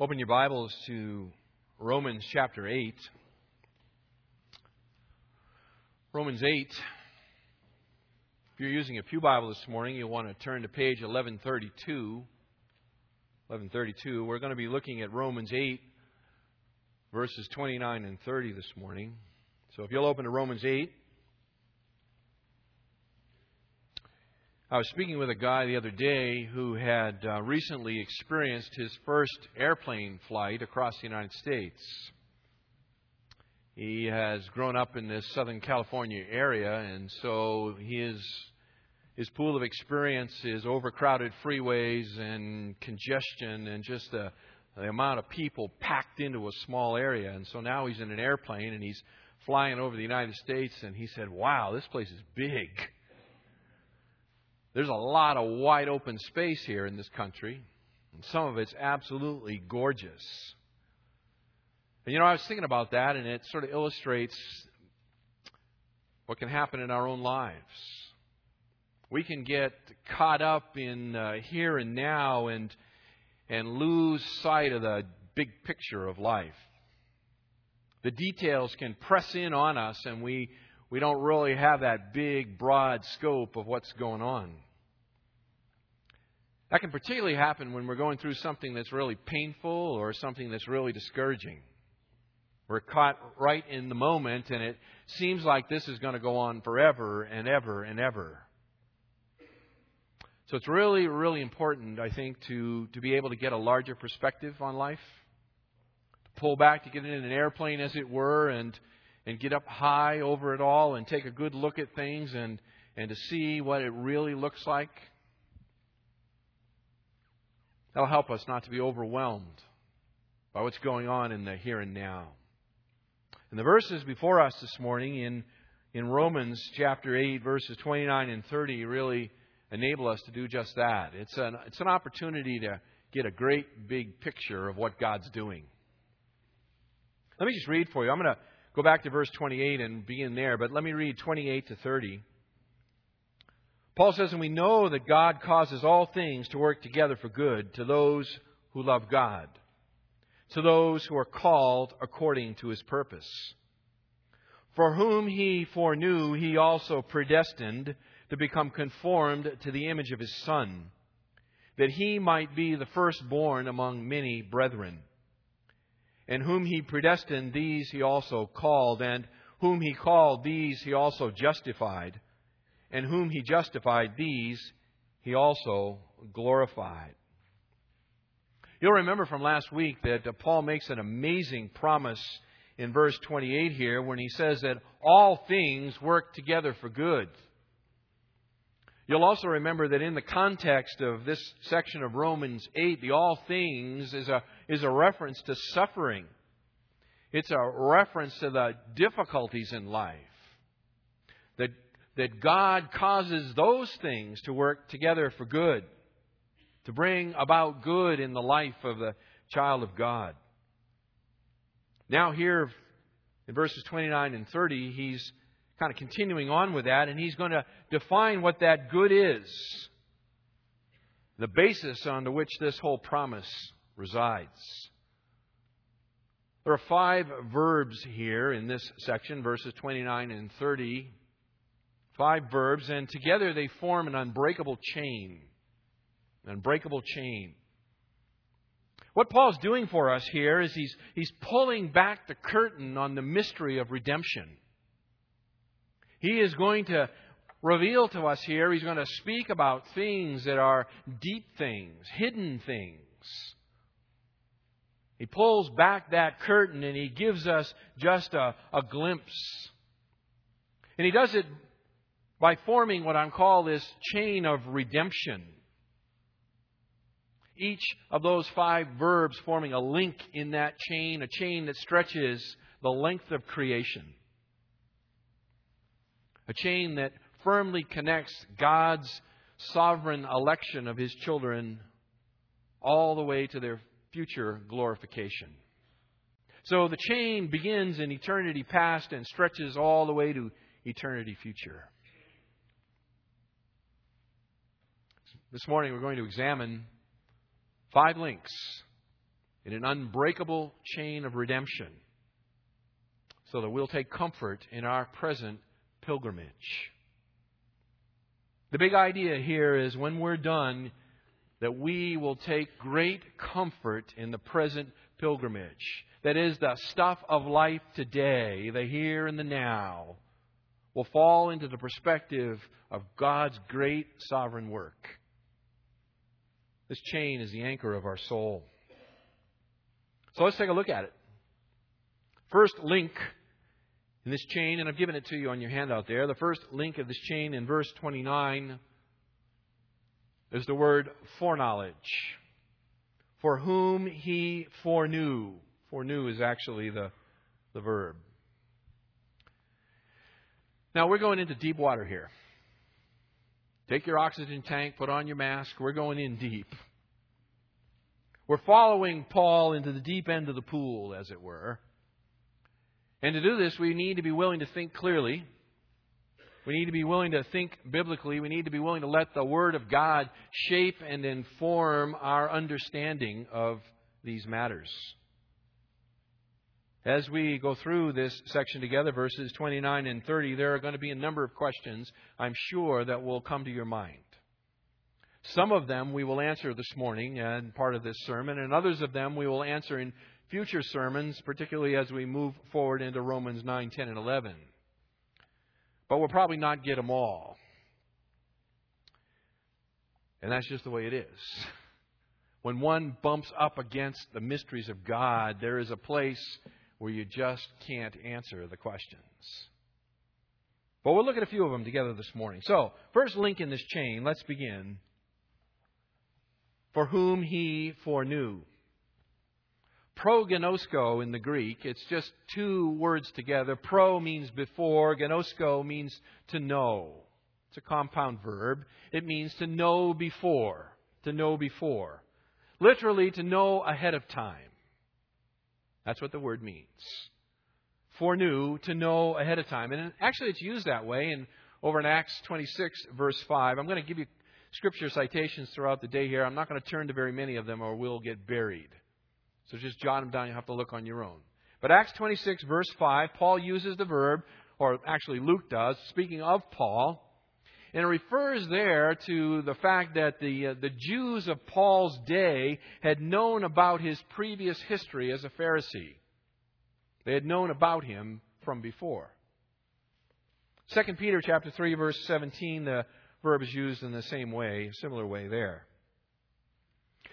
Open your Bibles to Romans chapter 8. Romans 8. If you're using a Pew Bible this morning, you'll want to turn to page 1132. 1132. We're going to be looking at Romans 8, verses 29 and 30 this morning. So if you'll open to Romans 8. I was speaking with a guy the other day who had uh, recently experienced his first airplane flight across the United States. He has grown up in this Southern California area, and so his his pool of experience is overcrowded freeways and congestion and just the, the amount of people packed into a small area. And so now he's in an airplane and he's flying over the United States, and he said, "Wow, this place is big." There's a lot of wide open space here in this country, and some of it's absolutely gorgeous. And you know, I was thinking about that, and it sort of illustrates what can happen in our own lives. We can get caught up in uh, here and now and and lose sight of the big picture of life. The details can press in on us, and we we don't really have that big, broad scope of what's going on. That can particularly happen when we're going through something that's really painful or something that's really discouraging. We're caught right in the moment, and it seems like this is going to go on forever and ever and ever. So it's really, really important, I think, to, to be able to get a larger perspective on life, to pull back, to get in an airplane, as it were, and, and get up high over it all and take a good look at things and, and to see what it really looks like. That'll help us not to be overwhelmed by what's going on in the here and now. And the verses before us this morning in, in Romans chapter 8, verses 29 and 30, really enable us to do just that. It's an, it's an opportunity to get a great big picture of what God's doing. Let me just read for you. I'm going to go back to verse 28 and begin there, but let me read 28 to 30. Paul says, And we know that God causes all things to work together for good to those who love God, to those who are called according to his purpose. For whom he foreknew, he also predestined to become conformed to the image of his Son, that he might be the firstborn among many brethren. And whom he predestined, these he also called, and whom he called, these he also justified and whom he justified, these he also glorified. You'll remember from last week that uh, Paul makes an amazing promise in verse 28 here when he says that all things work together for good. You'll also remember that in the context of this section of Romans 8, the all things is a, is a reference to suffering. It's a reference to the difficulties in life. That that God causes those things to work together for good, to bring about good in the life of the child of God. Now, here in verses 29 and 30, he's kind of continuing on with that, and he's going to define what that good is, the basis on which this whole promise resides. There are five verbs here in this section, verses 29 and 30. Five verbs, and together they form an unbreakable chain. An unbreakable chain. What Paul's doing for us here is he's, he's pulling back the curtain on the mystery of redemption. He is going to reveal to us here, he's going to speak about things that are deep things, hidden things. He pulls back that curtain and he gives us just a, a glimpse. And he does it by forming what I call this chain of redemption. Each of those five verbs forming a link in that chain, a chain that stretches the length of creation. A chain that firmly connects God's sovereign election of His children all the way to their future glorification. So the chain begins in eternity past and stretches all the way to eternity future. This morning we're going to examine five links in an unbreakable chain of redemption so that we'll take comfort in our present pilgrimage. The big idea here is when we're done, that we will take great comfort in the present pilgrimage. That is, the stuff of life today, the here and the now, will fall into the perspective of God's great sovereign work. This chain is the anchor of our soul. So let's take a look at it. First link in this chain, and I've given it to you on your handout there. The first link of this chain in verse 29 is the word foreknowledge. For whom he foreknew. Foreknew is actually the, the verb. Now we're going into deep water here. Take your oxygen tank, put on your mask. We're going in deep. We're following Paul into the deep end of the pool, as it were. And to do this, we need to be willing to think clearly. We need to be willing to think biblically. We need to be willing to let the Word of God shape and inform our understanding of these matters. As we go through this section together, verses 29 and 30, there are going to be a number of questions, I'm sure, that will come to your mind. Some of them we will answer this morning uh, and part of this sermon, and others of them we will answer in future sermons, particularly as we move forward into Romans 9, 10, and 11. But we'll probably not get them all. And that's just the way it is. When one bumps up against the mysteries of God, there is a place where you just can't answer the questions. But we'll look at a few of them together this morning. So, first link in this chain, let's begin for whom he foreknew. Prognosko in the Greek, it's just two words together. Pro means before, gnosko means to know. It's a compound verb. It means to know before. To know before. Literally, to know ahead of time. That's what the word means. Foreknew, to know ahead of time. And actually, it's used that way in, over in Acts 26, verse 5. I'm going to give you scripture citations throughout the day here. I'm not going to turn to very many of them or we'll get buried. So just jot them down. You have to look on your own. But Acts 26, verse 5, Paul uses the verb, or actually Luke does, speaking of Paul, and it refers there to the fact that the, uh, the Jews of Paul's day had known about his previous history as a Pharisee. They had known about him from before. 2 Peter chapter 3 verse 17 the verb is used in the same way, similar way there.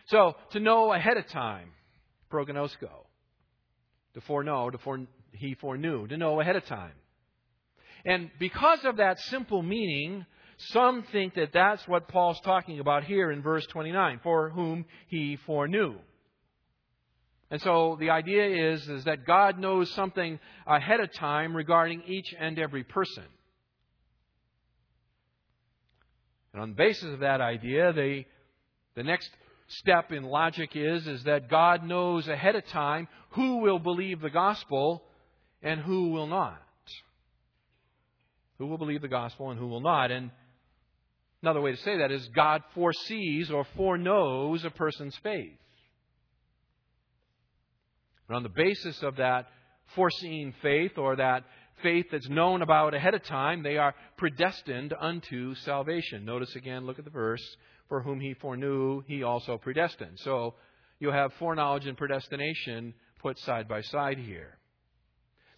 So, to know ahead of time, prognosko. To foreknow, to fore, he foreknew, to know ahead of time. And because of that simple meaning, some think that that's what Paul's talking about here in verse 29, for whom he foreknew. And so the idea is, is that God knows something ahead of time regarding each and every person. And on the basis of that idea, the, the next step in logic is, is that God knows ahead of time who will believe the gospel and who will not. Who will believe the gospel and who will not. And another way to say that is God foresees or foreknows a person's faith. And on the basis of that foreseen faith or that faith that's known about ahead of time, they are predestined unto salvation. Notice again, look at the verse. For whom he foreknew, he also predestined. So you have foreknowledge and predestination put side by side here.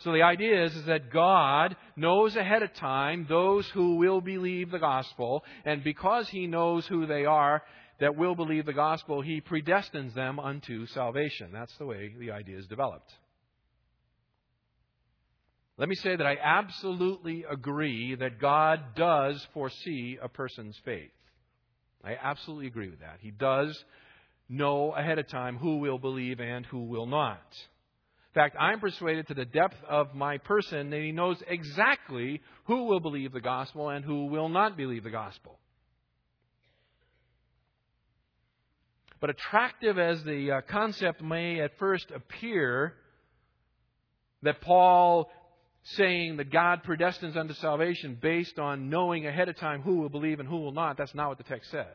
So the idea is, is that God knows ahead of time those who will believe the gospel, and because He knows who they are that will believe the gospel, He predestines them unto salvation. That's the way the idea is developed. Let me say that I absolutely agree that God does foresee a person's faith. I absolutely agree with that. He does know ahead of time who will believe and who will not. In fact, I'm persuaded to the depth of my person that He knows exactly who will believe the gospel and who will not believe the gospel. But attractive as the uh, concept may at first appear, that Paul saying that God predestines unto salvation based on knowing ahead of time who will believe and who will not. That's not what the text says.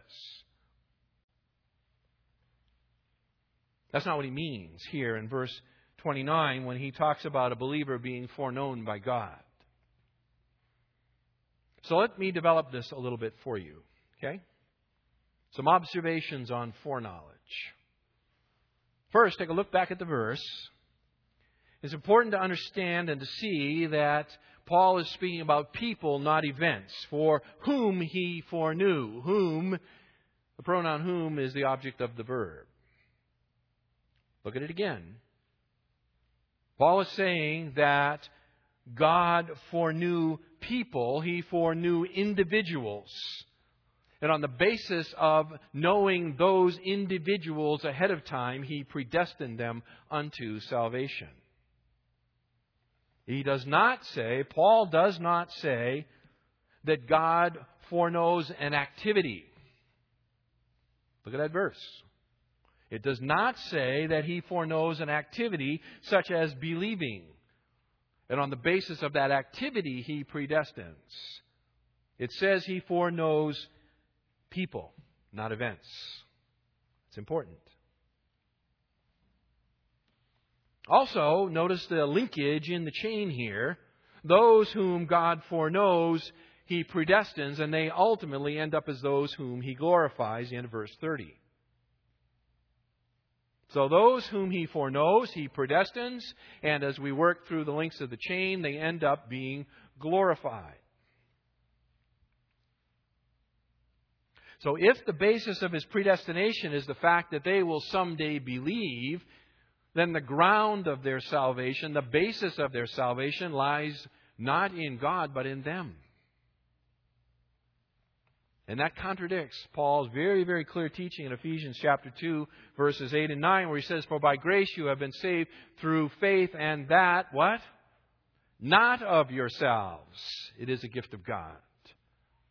That's not what he means here in verse 29 when he talks about a believer being foreknown by God. So let me develop this a little bit for you, okay? Some observations on foreknowledge. First, take a look back at the verse. It's important to understand and to see that Paul is speaking about people, not events, for whom he foreknew. Whom, the pronoun whom is the object of the verb. Look at it again. Paul is saying that God foreknew people, he foreknew individuals. And on the basis of knowing those individuals ahead of time, he predestined them unto salvation. He does not say, Paul does not say, that God foreknows an activity. Look at that verse. It does not say that he foreknows an activity such as believing. And on the basis of that activity, he predestines. It says he foreknows people, not events. It's important. Also, notice the linkage in the chain here. Those whom God foreknows, he predestines, and they ultimately end up as those whom he glorifies in verse 30. So those whom he foreknows, he predestines, and as we work through the links of the chain, they end up being glorified. So if the basis of his predestination is the fact that they will someday believe, then the ground of their salvation, the basis of their salvation lies not in God, but in them. And that contradicts Paul's very, very clear teaching in Ephesians chapter 2, verses 8 and 9, where he says, For by grace you have been saved through faith, and that, what? Not of yourselves. It is a gift of God.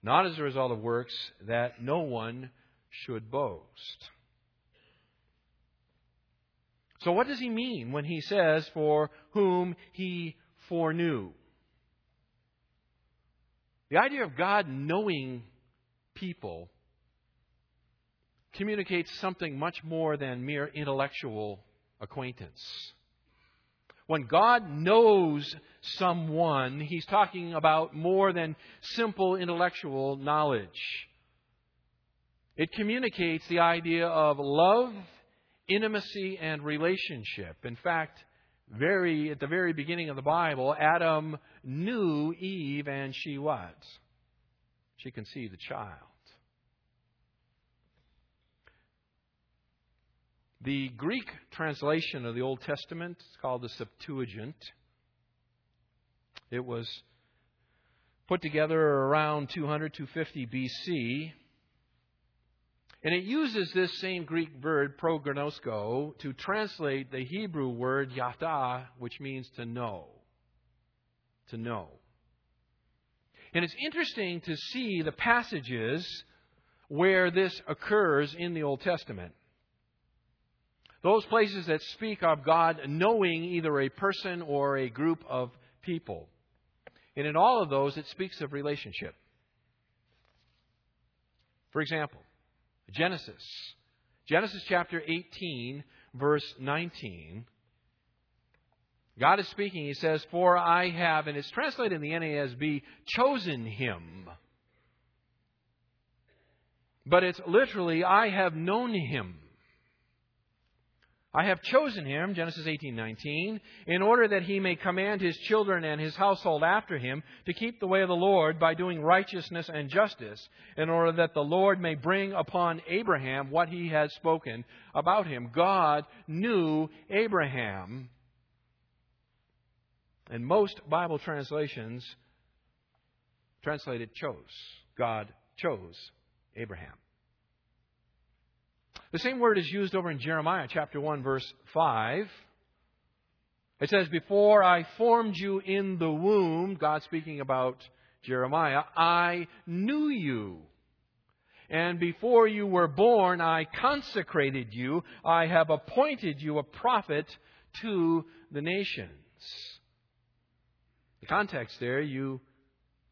Not as a result of works, that no one should boast. So, what does he mean when he says, For whom he foreknew? The idea of God knowing people communicates something much more than mere intellectual acquaintance. When God knows someone, He's talking about more than simple intellectual knowledge. It communicates the idea of love intimacy and relationship. In fact, very at the very beginning of the Bible, Adam knew Eve and she what? She conceived a child. The Greek translation of the Old Testament is called the Septuagint. It was put together around 200 250 BC and it uses this same Greek verb, prognosko, to translate the Hebrew word yada, which means to know. To know. And it's interesting to see the passages where this occurs in the Old Testament. Those places that speak of God knowing either a person or a group of people. And in all of those, it speaks of relationship. For example, Genesis. Genesis chapter 18, verse 19. God is speaking. He says, For I have, and it's translated in the NASB, chosen him. But it's literally, I have known him. I have chosen him, Genesis 18:19, in order that he may command his children and his household after him to keep the way of the Lord by doing righteousness and justice, in order that the Lord may bring upon Abraham what he has spoken about him. God knew Abraham. And most Bible translations translated chose. God chose Abraham. The same word is used over in Jeremiah chapter 1 verse 5. It says, Before I formed you in the womb, God speaking about Jeremiah, I knew you. And before you were born, I consecrated you. I have appointed you a prophet to the nations. The context there, you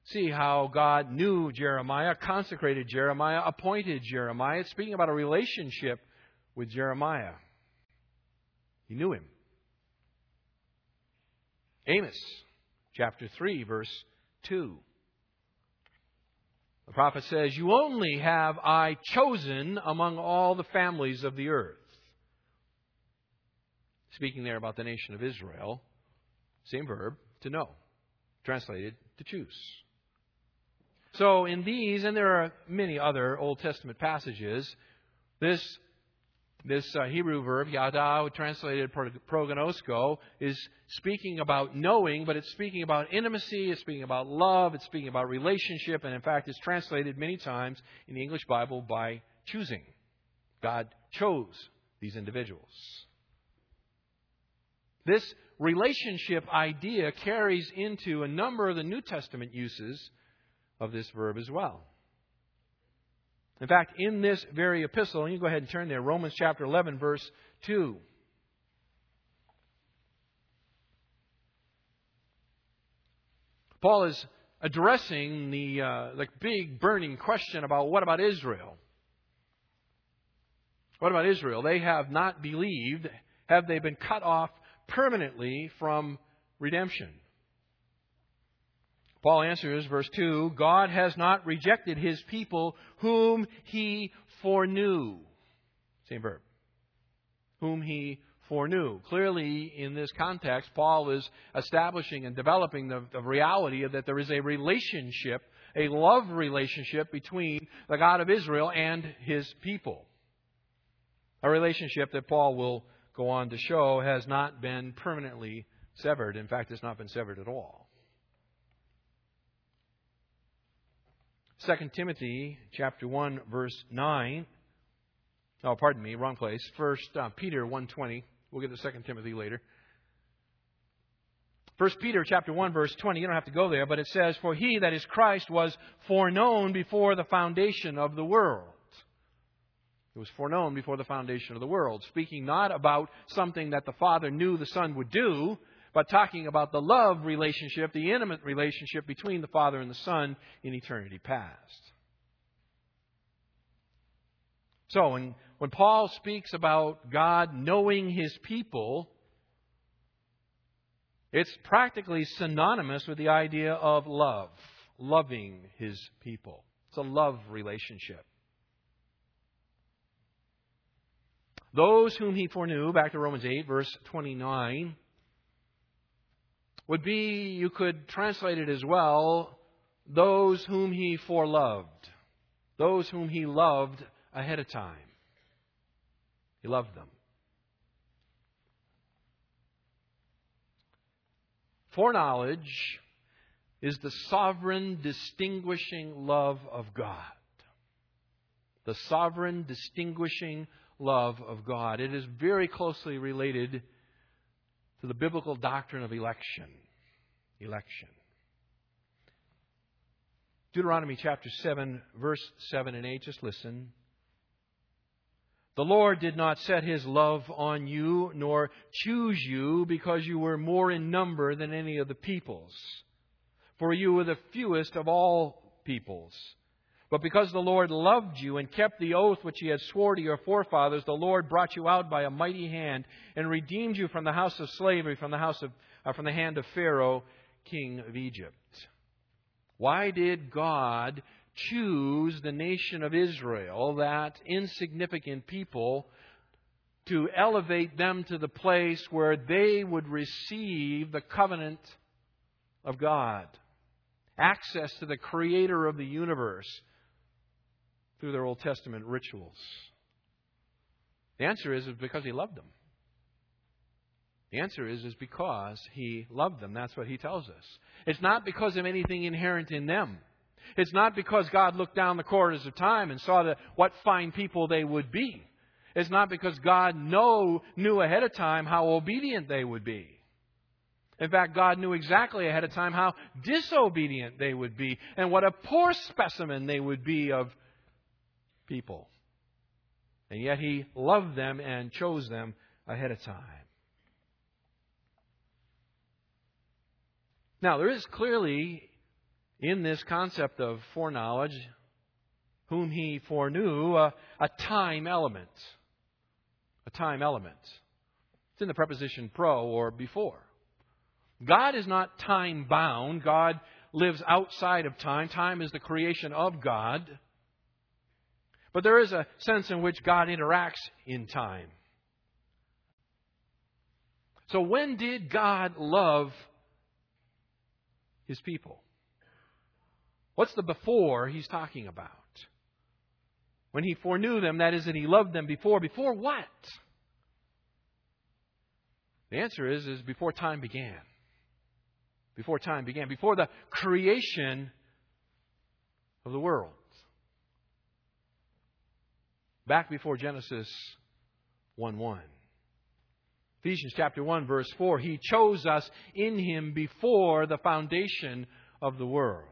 see how God knew Jeremiah, consecrated Jeremiah, appointed Jeremiah. It's speaking about a relationship with Jeremiah. He knew him. Amos chapter 3, verse 2. The prophet says, You only have I chosen among all the families of the earth. Speaking there about the nation of Israel, same verb, to know, translated to choose. So, in these, and there are many other Old Testament passages, this this uh, Hebrew verb, yada, translated prognosko, is speaking about knowing, but it's speaking about intimacy, it's speaking about love, it's speaking about relationship, and in fact, it's translated many times in the English Bible by choosing. God chose these individuals. This relationship idea carries into a number of the New Testament uses of this verb as well. In fact, in this very epistle, and you go ahead and turn there, Romans chapter 11, verse 2. Paul is addressing the, uh, the big burning question about what about Israel? What about Israel? They have not believed. Have they been cut off permanently from redemption? Paul answers, verse 2 God has not rejected his people whom he foreknew. Same verb. Whom he foreknew. Clearly, in this context, Paul is establishing and developing the, the reality that there is a relationship, a love relationship between the God of Israel and his people. A relationship that Paul will go on to show has not been permanently severed. In fact, it's not been severed at all. 2 Timothy chapter 1 verse 9. Oh, pardon me, wrong place. First uh, Peter 1:20. We'll get to 2 Timothy later. First Peter chapter 1 verse 20. You don't have to go there, but it says, "For he that is Christ was foreknown before the foundation of the world." It was foreknown before the foundation of the world, speaking not about something that the Father knew the Son would do, but talking about the love relationship, the intimate relationship between the Father and the Son in eternity past. So, when, when Paul speaks about God knowing his people, it's practically synonymous with the idea of love, loving his people. It's a love relationship. Those whom he foreknew, back to Romans 8, verse 29, would be, you could translate it as well, those whom he foreloved. Those whom he loved ahead of time. He loved them. Foreknowledge is the sovereign, distinguishing love of God. The sovereign, distinguishing love of God. It is very closely related to the biblical doctrine of election. Election. Deuteronomy chapter 7, verse 7 and 8, just listen. The Lord did not set his love on you, nor choose you, because you were more in number than any of the peoples. For you were the fewest of all peoples. But because the Lord loved you and kept the oath which he had swore to your forefathers, the Lord brought you out by a mighty hand and redeemed you from the house of slavery, from the house of, uh, from the hand of Pharaoh, king of Egypt. Why did God choose the nation of Israel, that insignificant people, to elevate them to the place where they would receive the covenant of God? Access to the creator of the universe through their Old Testament rituals? The answer is, is because he loved them. The answer is, is because he loved them. That's what he tells us. It's not because of anything inherent in them. It's not because God looked down the corridors of time and saw the, what fine people they would be. It's not because God know, knew ahead of time how obedient they would be. In fact, God knew exactly ahead of time how disobedient they would be and what a poor specimen they would be of people. And yet he loved them and chose them ahead of time. Now, there is clearly in this concept of foreknowledge, whom he foreknew, a, a time element. A time element. It's in the preposition pro or before. God is not time bound. God lives outside of time. Time is the creation of God. But there is a sense in which God interacts in time. So when did God love his people? What's the before he's talking about? When he foreknew them, that is, that he loved them before. Before what? The answer is, is before time began. Before time began. Before the creation of the world. Back before Genesis 1 1. Ephesians chapter 1 verse 4, He chose us in Him before the foundation of the world.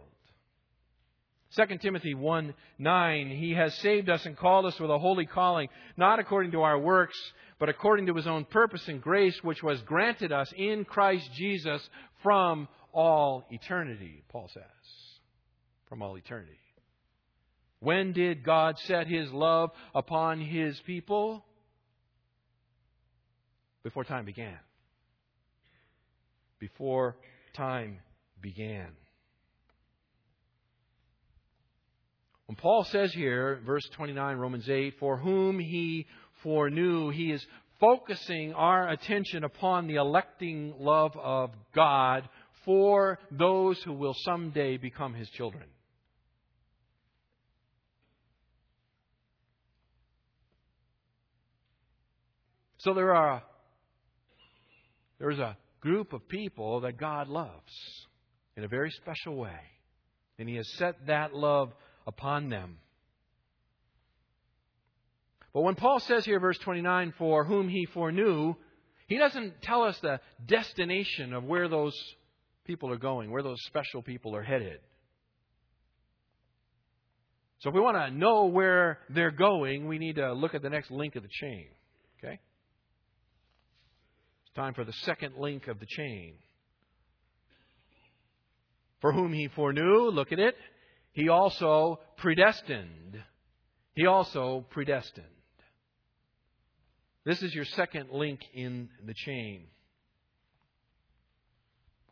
2 Timothy 1 9, He has saved us and called us with a holy calling, not according to our works, but according to His own purpose and grace, which was granted us in Christ Jesus from all eternity, Paul says. From all eternity. When did God set His love upon His people? before time began. Before time began. When Paul says here, verse 29, Romans 8, for whom he foreknew, he is focusing our attention upon the electing love of God for those who will someday become his children. So there are there's a group of people that God loves in a very special way. And He has set that love upon them. But when Paul says here, verse 29, for whom He foreknew, He doesn't tell us the destination of where those people are going, where those special people are headed. So if we want to know where they're going, we need to look at the next link of the chain. Okay? Time for the second link of the chain. For whom he foreknew, look at it, he also predestined. He also predestined. This is your second link in the chain.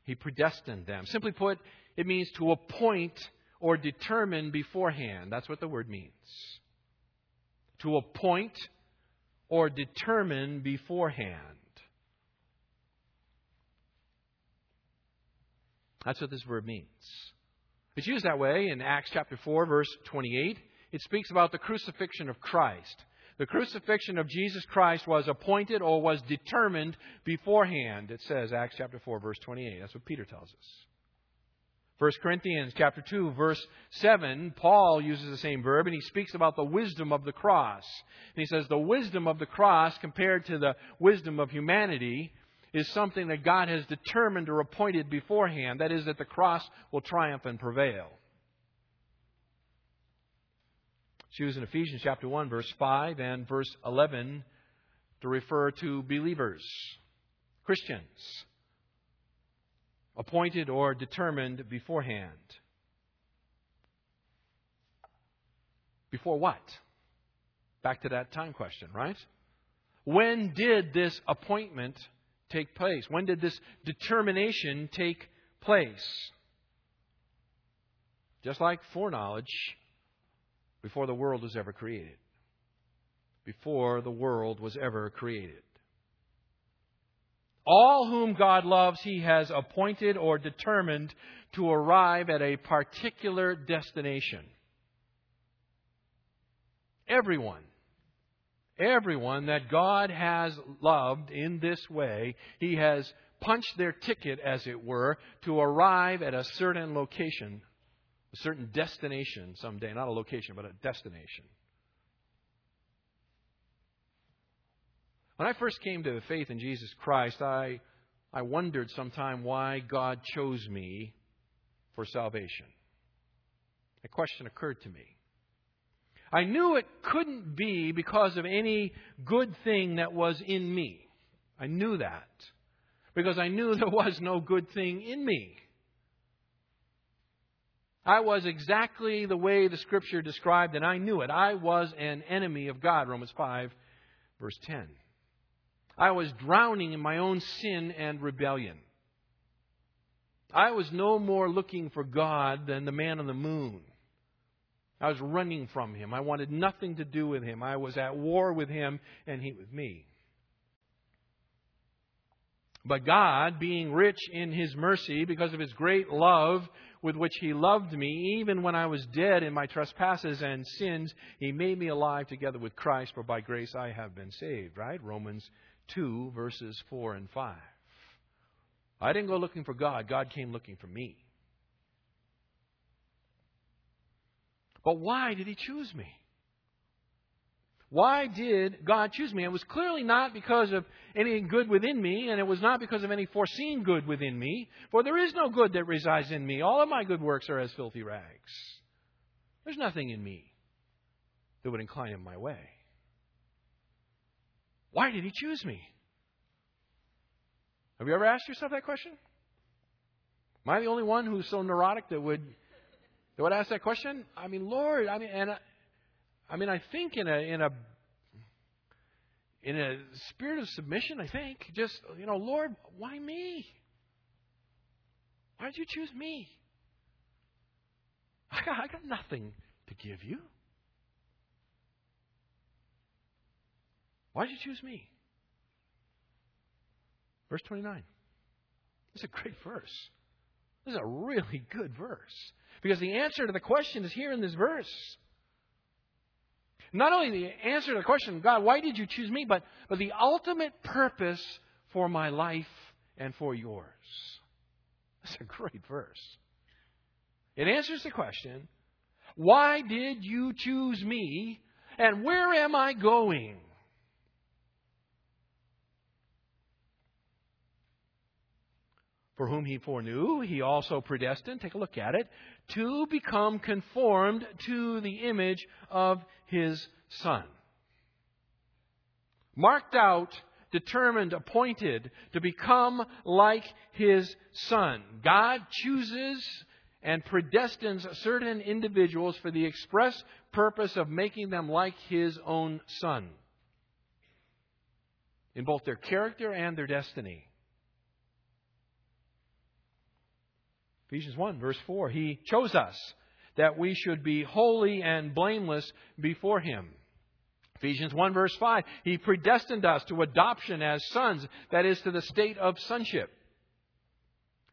He predestined them. Simply put, it means to appoint or determine beforehand. That's what the word means. To appoint or determine beforehand. That's what this verb means. It's used that way in Acts chapter 4, verse 28. It speaks about the crucifixion of Christ. The crucifixion of Jesus Christ was appointed or was determined beforehand. It says, Acts chapter 4, verse 28. That's what Peter tells us. 1 Corinthians chapter 2 verse 7 Paul uses the same verb and he speaks about the wisdom of the cross. And he says the wisdom of the cross compared to the wisdom of humanity is something that God has determined or appointed beforehand. That is, that the cross will triumph and prevail. She was in Ephesians chapter 1, verse 5 and verse 11 to refer to believers, Christians, appointed or determined beforehand. Before what? Back to that time question, right? When did this appointment take place? When did this determination take place? Just like foreknowledge, before the world was ever created. Before the world was ever created. All whom God loves, He has appointed or determined to arrive at a particular destination. Everyone everyone that God has loved in this way, He has punched their ticket, as it were, to arrive at a certain location, a certain destination someday. Not a location, but a destination. When I first came to the faith in Jesus Christ, I, I wondered sometime why God chose me for salvation. A question occurred to me. I knew it couldn't be because of any good thing that was in me. I knew that. Because I knew there was no good thing in me. I was exactly the way the Scripture described, and I knew it. I was an enemy of God, Romans 5, verse 10. I was drowning in my own sin and rebellion. I was no more looking for God than the man on the moon. I was running from him. I wanted nothing to do with him. I was at war with him and he with me. But God, being rich in His mercy, because of His great love with which He loved me, even when I was dead in my trespasses and sins, He made me alive together with Christ, for by grace I have been saved. Right? Romans 2, verses 4 and 5. I didn't go looking for God, God came looking for me. But why did He choose me? Why did God choose me? It was clearly not because of any good within me, and it was not because of any foreseen good within me, for there is no good that resides in me. All of my good works are as filthy rags. There's nothing in me that would incline him my way. Why did he choose me? Have you ever asked yourself that question? Am I the only one who's so neurotic that would would ask that question? I mean, Lord, I mean, and I mean, I think in a in a in a spirit of submission, I think just you know, Lord, why me? Why did you choose me? I got, I got nothing to give you. Why did you choose me? Verse 29. This is a great verse. This is a really good verse. Because the answer to the question is here in this verse. Not only the answer to the question, God, why did you choose me, but, but the ultimate purpose for my life and for yours. That's a great verse. It answers the question, why did you choose me, and where am I going? For whom he foreknew, he also predestined, take a look at it, to become conformed to the image of his Son. Marked out, determined, appointed to become like his Son. God chooses and predestines certain individuals for the express purpose of making them like his own Son in both their character and their destiny. Ephesians 1, verse 4. He chose us that we should be holy and blameless before Him. Ephesians 1, verse 5. He predestined us to adoption as sons, that is, to the state of sonship.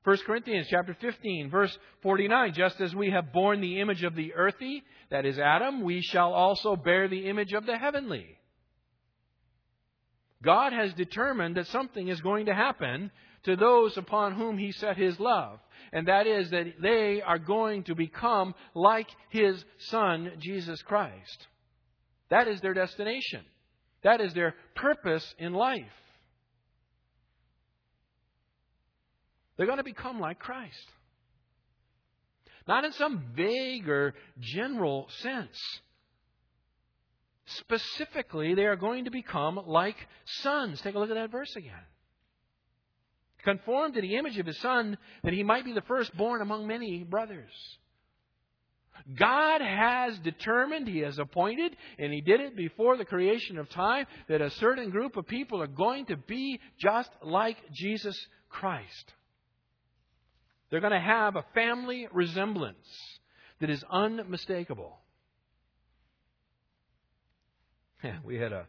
1 Corinthians chapter 15, verse 49. Just as we have borne the image of the earthy, that is Adam, we shall also bear the image of the heavenly. God has determined that something is going to happen to those upon whom He set His love and that is that they are going to become like His Son, Jesus Christ. That is their destination. That is their purpose in life. They're going to become like Christ. Not in some vague or general sense. Specifically, they are going to become like sons. Take a look at that verse again conformed to the image of his son, that he might be the firstborn among many brothers. God has determined, He has appointed, and He did it before the creation of time, that a certain group of people are going to be just like Jesus Christ. They're going to have a family resemblance that is unmistakable. we had a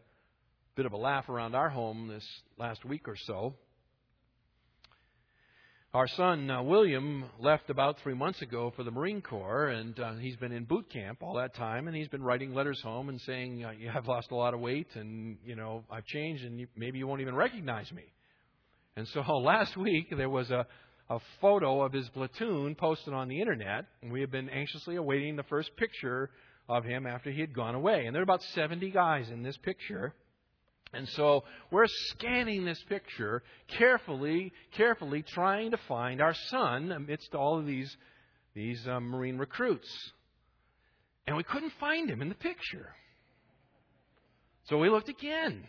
bit of a laugh around our home this last week or so. Our son uh, William left about three months ago for the Marine Corps, and uh, he's been in boot camp all that time, and he's been writing letters home and saying, uh, "I've lost a lot of weight, and you know I've changed, and you, maybe you won't even recognize me." And so last week there was a a photo of his platoon posted on the internet, and we have been anxiously awaiting the first picture of him after he had gone away. And there are about 70 guys in this picture. And so we're scanning this picture carefully, carefully trying to find our son amidst all of these, these uh, Marine recruits. And we couldn't find him in the picture. So we looked again,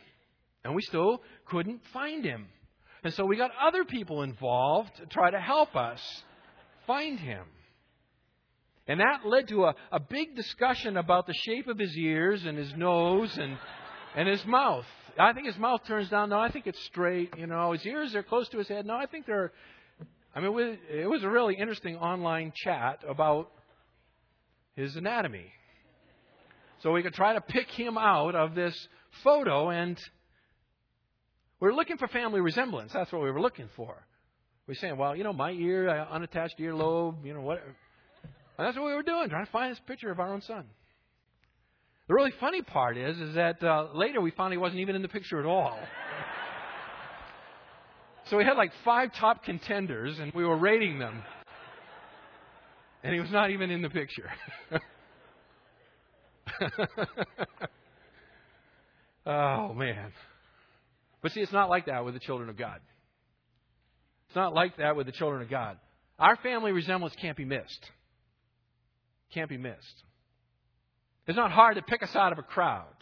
and we still couldn't find him. And so we got other people involved to try to help us find him. And that led to a, a big discussion about the shape of his ears and his nose and and his mouth. I think his mouth turns down. No, I think it's straight. You know, his ears are close to his head. No, I think they're. I mean, it was a really interesting online chat about his anatomy. So we could try to pick him out of this photo, and we're looking for family resemblance. That's what we were looking for. We're saying, well, you know, my ear, uh, unattached earlobe, you know, whatever. And that's what we were doing, trying to find this picture of our own son. The really funny part is, is that uh, later we found he wasn't even in the picture at all. so we had like five top contenders, and we were rating them, and he was not even in the picture. oh man! But see, it's not like that with the children of God. It's not like that with the children of God. Our family resemblance can't be missed. Can't be missed. It's not hard to pick us out of a crowd.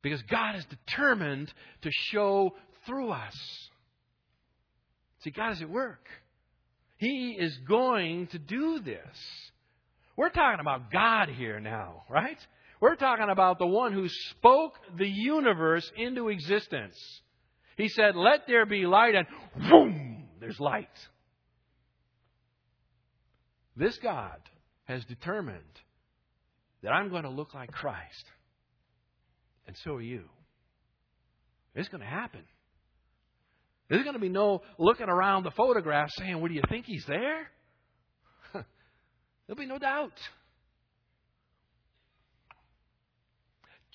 Because God is determined to show through us. See, God is at work. He is going to do this. We're talking about God here now, right? We're talking about the one who spoke the universe into existence. He said, Let there be light, and boom, there's light. This God has determined that I'm going to look like Christ. And so are you. It's going to happen. There's going to be no looking around the photograph saying, Well, do you think he's there? There'll be no doubt.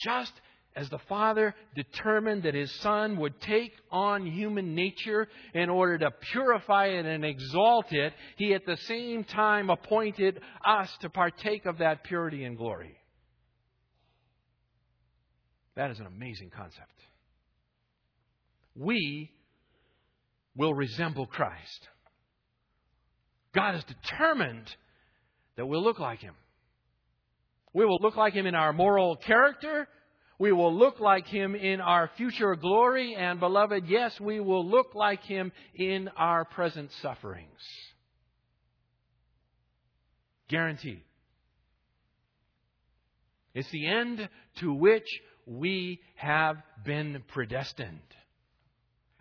Just as the Father determined that His Son would take on human nature in order to purify it and exalt it, He at the same time appointed us to partake of that purity and glory. That is an amazing concept. We will resemble Christ. God is determined that we'll look like Him. We will look like Him in our moral character we will look like him in our future glory, and beloved, yes, we will look like him in our present sufferings. Guaranteed. It's the end to which we have been predestined.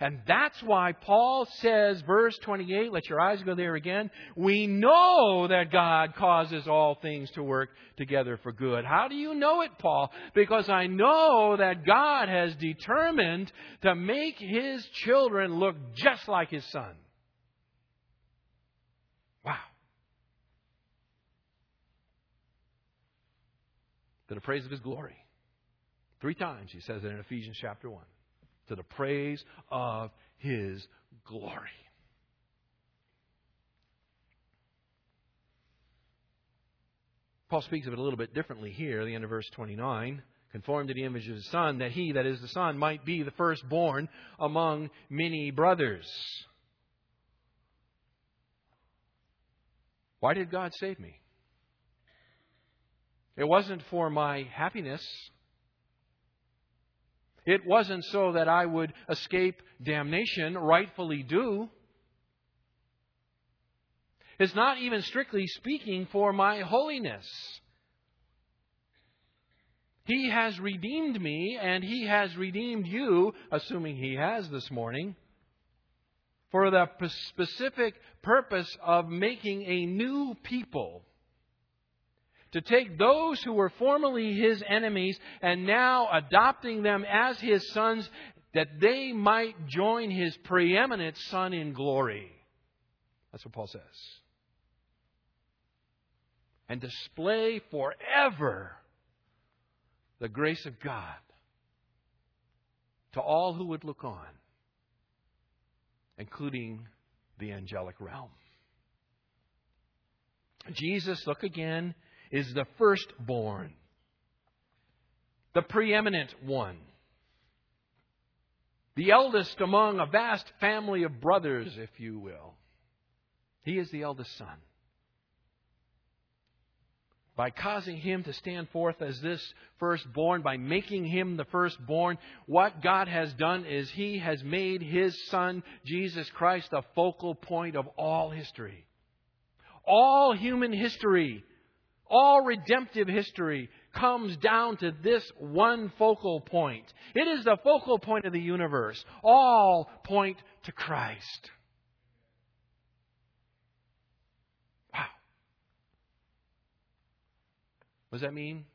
And that's why Paul says, verse 28, let your eyes go there again. We know that God causes all things to work together for good. How do you know it, Paul? Because I know that God has determined to make his children look just like his son. Wow. To the praise of his glory. Three times he says it in Ephesians chapter 1 to the praise of his glory. Paul speaks of it a little bit differently here, the end of verse 29. Conformed to the image of his Son, that he, that is the Son, might be the firstborn among many brothers. Why did God save me? It wasn't for my happiness. It wasn't so that I would escape damnation, rightfully due. It's not even strictly speaking for my holiness. He has redeemed me, and He has redeemed you, assuming He has this morning, for the specific purpose of making a new people to take those who were formerly his enemies and now adopting them as his sons that they might join his preeminent son in glory. That's what Paul says. And display forever the grace of God to all who would look on, including the angelic realm. Jesus, look again is the firstborn, the preeminent one, the eldest among a vast family of brothers, if you will. He is the eldest son. By causing him to stand forth as this firstborn, by making him the firstborn, what God has done is he has made his son, Jesus Christ, the focal point of all history. All human history all redemptive history comes down to this one focal point. It is the focal point of the universe. All point to Christ. Wow. What does that mean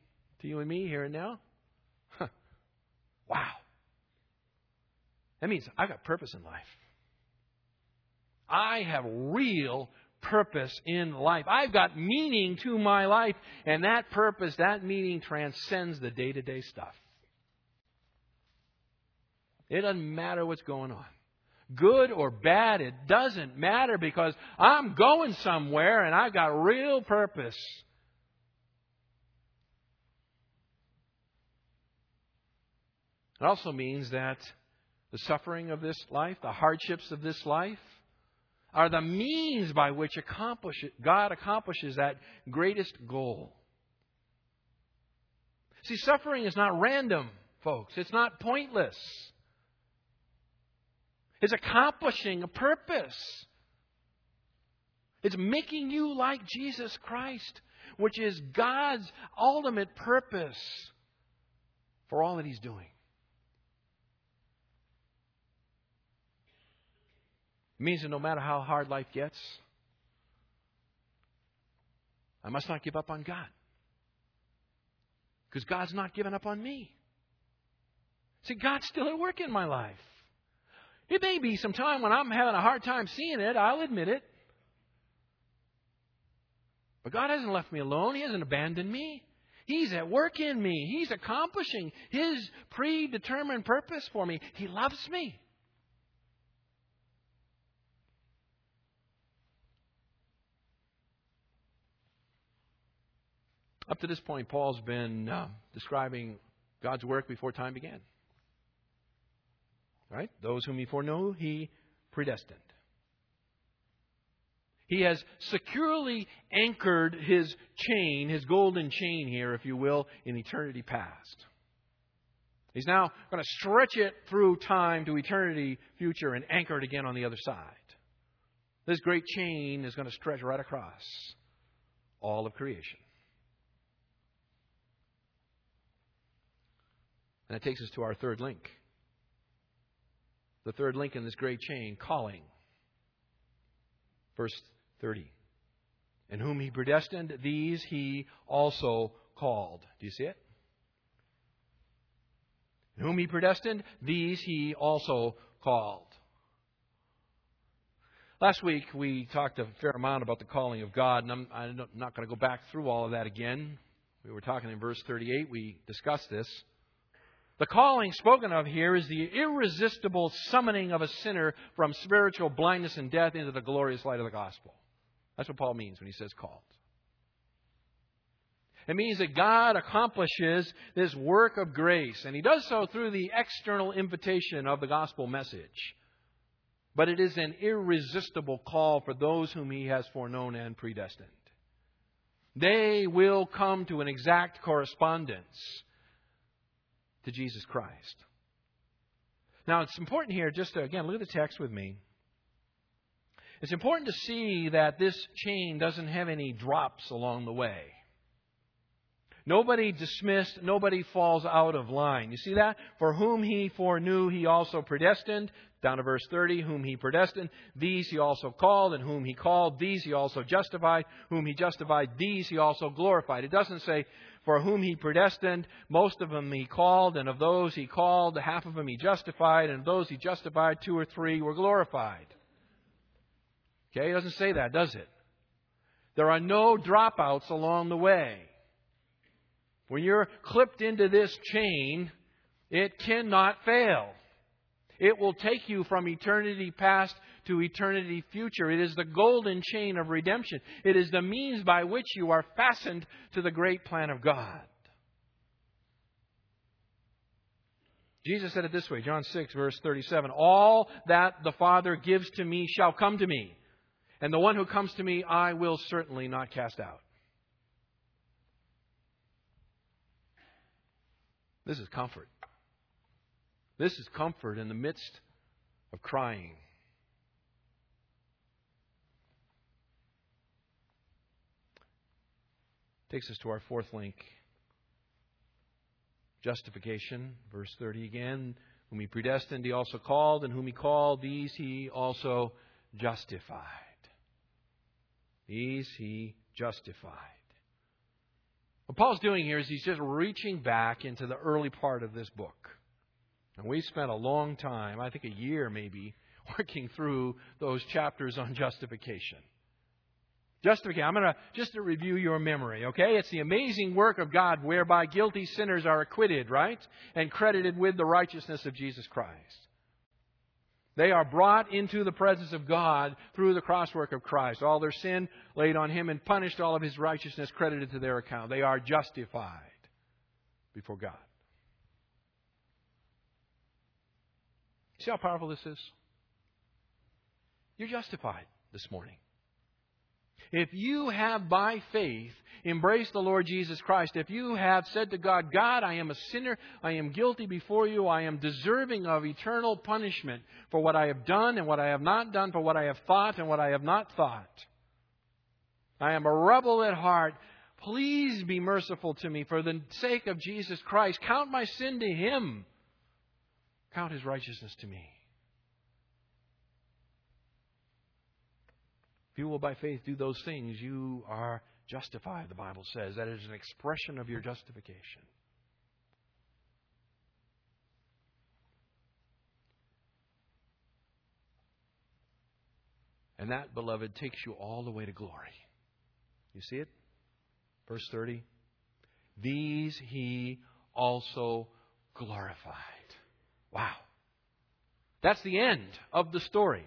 to you and me here and now? Huh. Wow. That means I've got purpose in life. I have real purpose in life. I've got meaning to my life, and that purpose, that meaning transcends the day to day stuff. It doesn't matter what's going on. Good or bad, it doesn't matter because I'm going somewhere and I've got real purpose. It also means that the suffering of this life, the hardships of this life, are the means by which accomplish God accomplishes that greatest goal. See, suffering is not random, folks. It's not pointless. It's accomplishing a purpose. It's making you like Jesus Christ, which is God's ultimate purpose for all that He's doing. It means that no matter how hard life gets, I must not give up on God. Because God's not giving up on me. See, God's still at work in my life. It may be some time when I'm having a hard time seeing it, I'll admit it. But God hasn't left me alone. He hasn't abandoned me. He's at work in me. He's accomplishing His predetermined purpose for me. He loves me. Up to this point, Paul's been uh, describing God's work before time began. Right? Those whom he foreknew, he predestined. He has securely anchored his chain, his golden chain here, if you will, in eternity past. He's now going to stretch it through time to eternity future and anchor it again on the other side. This great chain is going to stretch right across all of creation. And that takes us to our third link. The third link in this great chain calling. Verse 30. And whom he predestined, these he also called. Do you see it? And whom he predestined, these he also called. Last week we talked a fair amount about the calling of God, and I'm, I'm not going to go back through all of that again. We were talking in verse 38, we discussed this. The calling spoken of here is the irresistible summoning of a sinner from spiritual blindness and death into the glorious light of the gospel. That's what Paul means when he says called. It means that God accomplishes this work of grace, and He does so through the external invitation of the gospel message. But it is an irresistible call for those whom He has foreknown and predestined. They will come to an exact correspondence to Jesus Christ. Now, it's important here, just to, again, look at the text with me. It's important to see that this chain doesn't have any drops along the way. Nobody dismissed, nobody falls out of line. You see that? For whom he foreknew, he also predestined. Down to verse 30, whom he predestined, these he also called, and whom he called, these he also justified, whom he justified, these he also glorified. It doesn't say, for whom he predestined, most of them he called, and of those he called, half of them he justified, and of those he justified, two or three were glorified. Okay, it doesn't say that, does it? There are no dropouts along the way. When you're clipped into this chain, it cannot fail. It will take you from eternity past to eternity future. It is the golden chain of redemption. It is the means by which you are fastened to the great plan of God. Jesus said it this way, John 6, verse 37 All that the Father gives to me shall come to me, and the one who comes to me I will certainly not cast out. This is comfort. This is comfort in the midst of crying. Takes us to our fourth link Justification, verse 30 again. Whom he predestined, he also called, and whom he called, these he also justified. These he justified. What Paul's doing here is he's just reaching back into the early part of this book. And we spent a long time, I think a year maybe, working through those chapters on justification. Justification. I'm going to just to review your memory, okay? It's the amazing work of God whereby guilty sinners are acquitted, right? And credited with the righteousness of Jesus Christ. They are brought into the presence of God through the crosswork of Christ. All their sin laid on him and punished, all of his righteousness credited to their account. They are justified before God. See how powerful this is? You're justified this morning. If you have by faith embraced the Lord Jesus Christ, if you have said to God, God, I am a sinner, I am guilty before you, I am deserving of eternal punishment for what I have done and what I have not done, for what I have thought and what I have not thought. I am a rebel at heart. Please be merciful to me for the sake of Jesus Christ. Count my sin to Him. Count His righteousness to me. If you will by faith do those things, you are justified, the Bible says. That is an expression of your justification. And that, beloved, takes you all the way to glory. You see it? Verse 30. These he also glorified. Wow. That's the end of the story.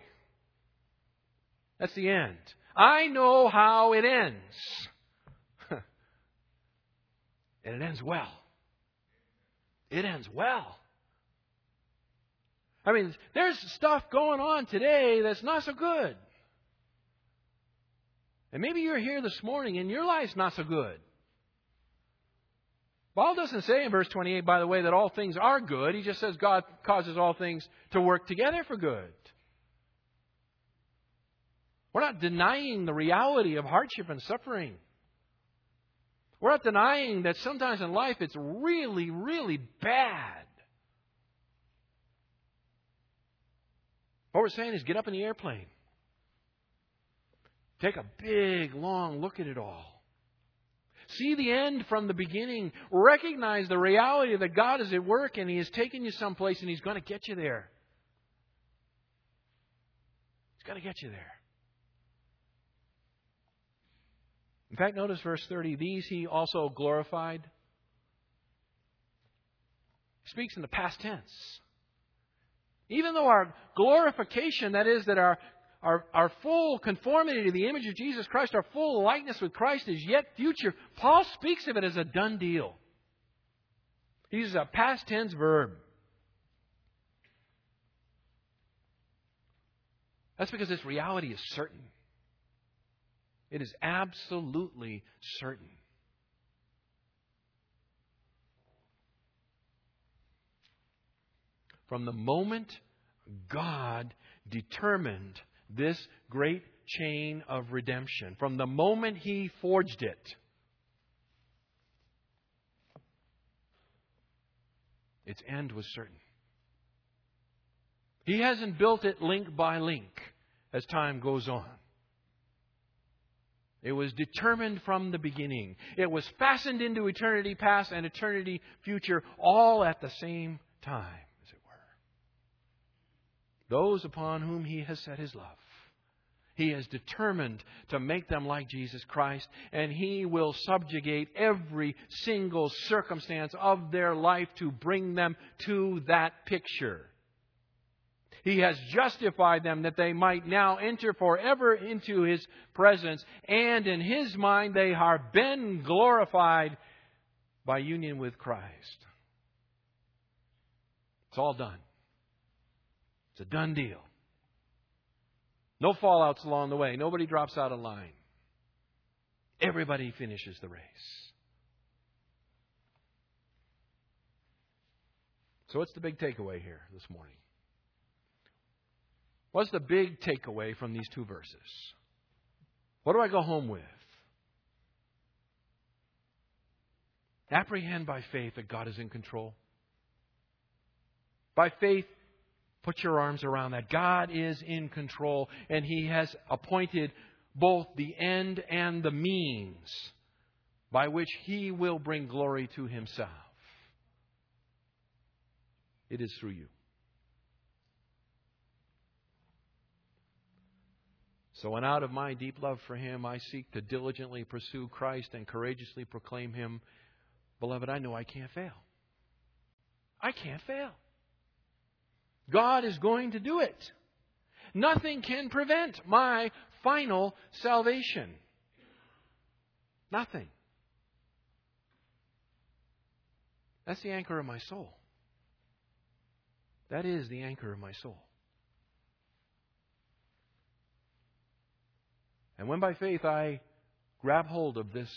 That's the end. I know how it ends. and it ends well. It ends well. I mean, there's stuff going on today that's not so good. And maybe you're here this morning and your life's not so good. Paul doesn't say in verse 28, by the way, that all things are good. He just says God causes all things to work together for good. We're not denying the reality of hardship and suffering. We're not denying that sometimes in life it's really, really bad. What we're saying is get up in the airplane. Take a big, long look at it all. See the end from the beginning. Recognize the reality that God is at work and He is taking you someplace and He's going to get you there. He's going to get you there. In fact, notice verse 30 these he also glorified. He speaks in the past tense. Even though our glorification, that is, that our, our, our full conformity to the image of Jesus Christ, our full likeness with Christ is yet future, Paul speaks of it as a done deal. He uses a past tense verb. That's because this reality is certain. It is absolutely certain. From the moment God determined this great chain of redemption, from the moment He forged it, its end was certain. He hasn't built it link by link as time goes on. It was determined from the beginning. It was fastened into eternity past and eternity future, all at the same time. Those upon whom He has set His love. He is determined to make them like Jesus Christ, and He will subjugate every single circumstance of their life to bring them to that picture. He has justified them that they might now enter forever into His presence, and in His mind they are been glorified by union with Christ. It's all done. It's a done deal. No fallouts along the way. Nobody drops out of line. Everybody finishes the race. So, what's the big takeaway here this morning? What's the big takeaway from these two verses? What do I go home with? Apprehend by faith that God is in control. By faith, put your arms around that. God is in control, and He has appointed both the end and the means by which He will bring glory to Himself. It is through you. So, and out of my deep love for Him, I seek to diligently pursue Christ and courageously proclaim Him. Beloved, I know I can't fail. I can't fail. God is going to do it. Nothing can prevent my final salvation. Nothing. That's the anchor of my soul. That is the anchor of my soul. And when by faith I grab hold of this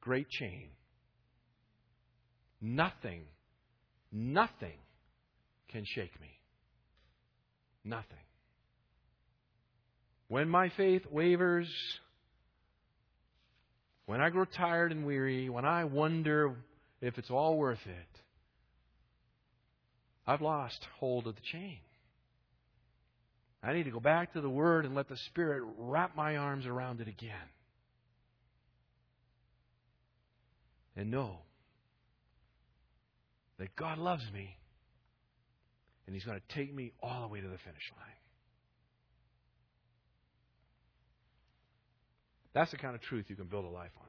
great chain, nothing, nothing can shake me. Nothing. When my faith wavers, when I grow tired and weary, when I wonder if it's all worth it, I've lost hold of the chain. I need to go back to the Word and let the Spirit wrap my arms around it again. And know that God loves me and He's going to take me all the way to the finish line. That's the kind of truth you can build a life on.